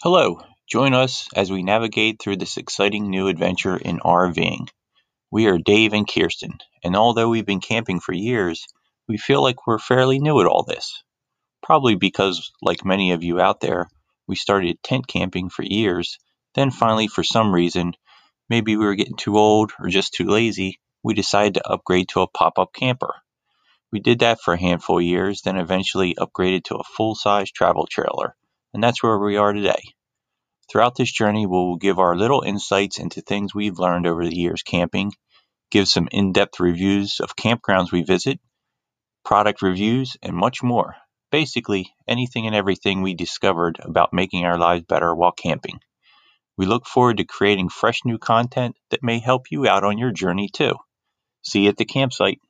Hello, join us as we navigate through this exciting new adventure in RVing. We are Dave and Kirsten, and although we've been camping for years, we feel like we're fairly new at all this. Probably because, like many of you out there, we started tent camping for years, then finally, for some reason, maybe we were getting too old or just too lazy, we decided to upgrade to a pop up camper. We did that for a handful of years, then eventually upgraded to a full size travel trailer and that's where we are today. Throughout this journey, we'll give our little insights into things we've learned over the years camping, give some in depth reviews of campgrounds we visit, product reviews, and much more. Basically, anything and everything we discovered about making our lives better while camping. We look forward to creating fresh new content that may help you out on your journey too. See you at the campsite.